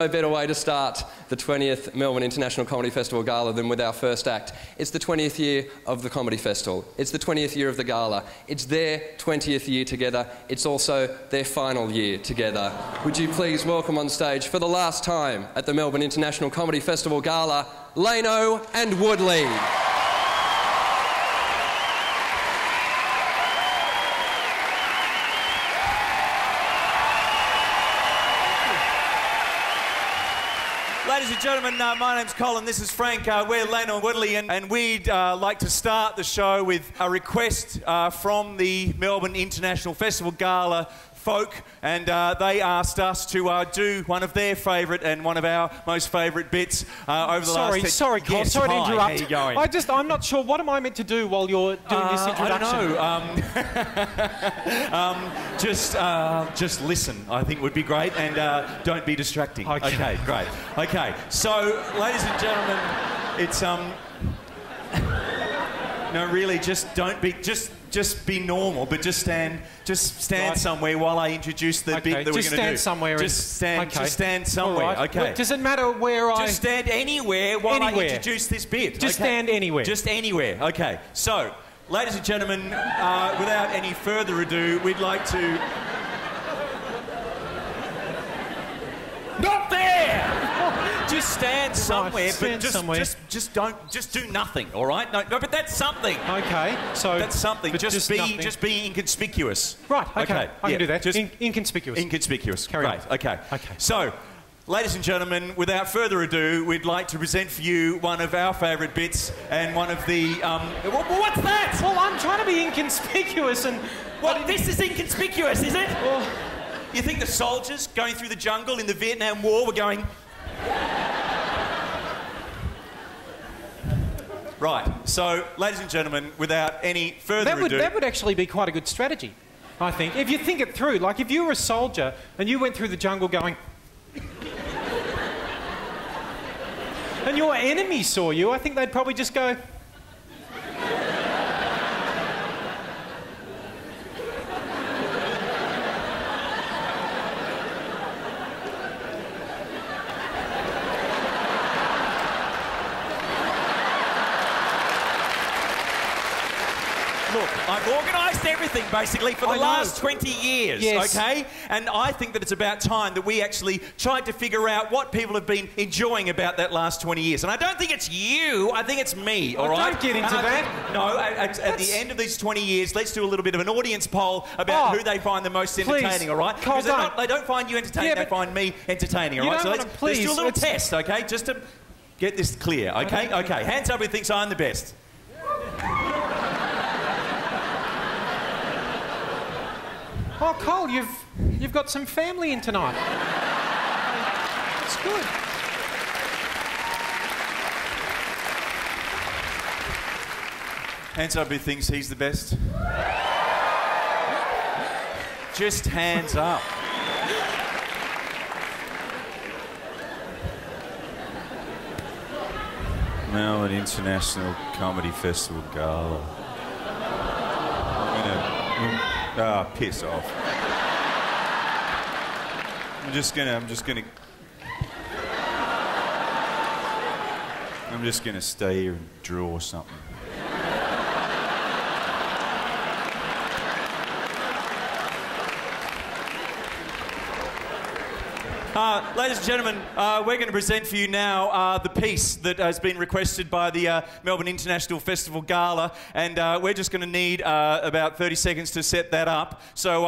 No better way to start the 20th Melbourne International Comedy Festival Gala than with our first act. It's the 20th year of the Comedy Festival. It's the 20th year of the Gala. It's their 20th year together. It's also their final year together. Would you please welcome on stage for the last time at the Melbourne International Comedy Festival Gala, Lano and Woodley. Ladies and gentlemen, uh, my name's Colin. This is Frank. Uh, we're and Woodley, and, and we'd uh, like to start the show with a request uh, from the Melbourne International Festival Gala folk, and uh, they asked us to uh, do one of their favourite and one of our most favourite bits uh, over the sorry, last. Sorry, Colin. Yes, sorry hi, to interrupt. How you going? I just, I'm not sure. What am I meant to do while you're doing this Uh, introduction? I don't know. Um, um, just, uh, just listen. I think would be great, and uh, don't be distracting. Okay. great. Okay, so, ladies and gentlemen, it's um. No, really, just don't be. Just, just be normal, but just stand. Just stand Right. somewhere while I introduce the Okay, bit that just we're going to do. Just stand somewhere. Just stand. Okay. Just stand somewhere. right. Okay. Look, does it matter where I? Just stand anywhere while I introduce this bit. Just okay? stand anywhere. Just anywhere. Okay. So, ladies and gentlemen, uh, without any further ado, we'd like to. Not there. Just stand somewhere, but stand just, somewhere. just, just don't, just do nothing. All right? No, no, but that's something. Okay, so That's something. but Just, be, nothing. just be inconspicuous. right. Okay, Okay, I yeah, can do that. just- In- inconspicuous. Inconspicuous. Carry Great. on. Okay. Okay. So, ladies and gentlemen, without further ado, we'd like to present for you one of our favourite bits and one of the. Um, wha- what's that? well, I'm trying to be inconspicuous and. What? This is inconspicuous, is it? Well, You think the soldiers going through the jungle in the Vietnam War were going. Right. So, ladies and gentlemen, without any further that would ado. that would actually be quite a good strategy, I think. If you think it through, like if you were a soldier and you went through the jungle going. and your enemy saw you, I think they'd probably just go. Look, I've organised everything basically for the I last 20 years, Yes. okay? And I think that it's about time that we actually tried to figure out what people have been enjoying about that last 20 years. And I don't think it's you, I think it's me, all Oh, right? don't get into And that. think- no, at, at- the end of these 20 years, let's do a little bit of an audience poll about Oh, who they find the most please. entertaining, all right? Because they're don't. don't find you entertaining, Yeah, they find me entertaining, all right? So let's, let's do a little test, okay? Just to get this clear, okay? Okay, hands up who thinks I'm the best. Oh, Cole, you've you've got some family in tonight. It's good. Hands up who thinks he's the best. Just hands up. Melbourne International Comedy Festival Gala. I'm Ah, piss off. I'm just gonna. I'm just gonna. I'm just gonna stay here and draw something. Uh, ladies and gentlemen, uh, we're going to present for you now uh, the piece that has been requested by the uh, Melbourne International Festival Gala, and uh, we're just going to need uh, about 30 seconds to set that up. So,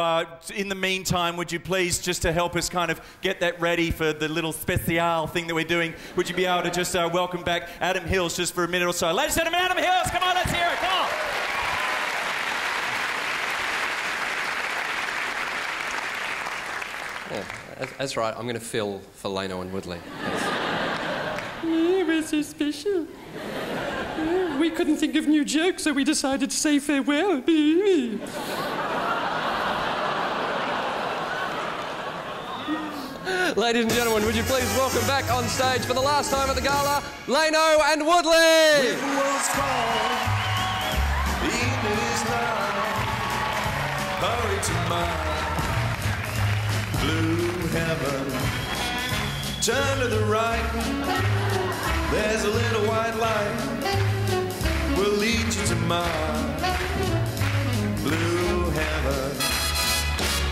in the meantime, would you please, just to help us kind of get that ready for the little special thing that we're doing, would you be able to just welcome back Adam Hills just for a minute or so? Ladies and gentlemen, Adam Hills, come on, let's hear it, come on. Yeah, that's, that's right. I'm going to fill for Lano and Woodley. Yeah, we're so special. Yeah, we couldn't think of new jokes, so we decided to say farewell. Ladies and gentlemen, would you please welcome back on stage for the last time at the gala, Lano and Woodley! was heaven. Turn to the right. There's a little white light. Will lead you to my blue heaven.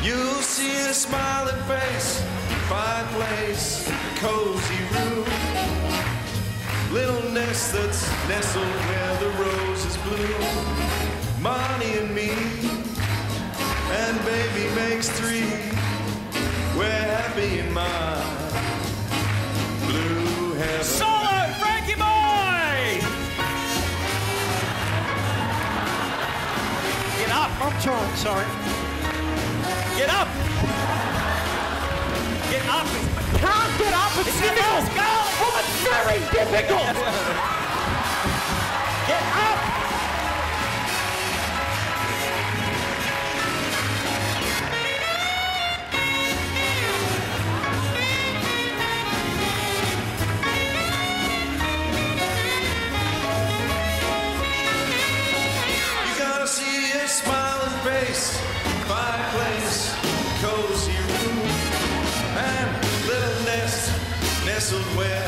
You'll see a smiling face, fireplace, cozy room. Little nest that's nestled where the roses bloom. Molly and me, and baby makes three. We're happy in my blue heaven. Solo, Frankie boy! Get up, I'm trying, sorry. get up! Get up! Can't get up, it's, difficult. Oh, it's very difficult. face, fireplace, cozy room, and little nest nestled where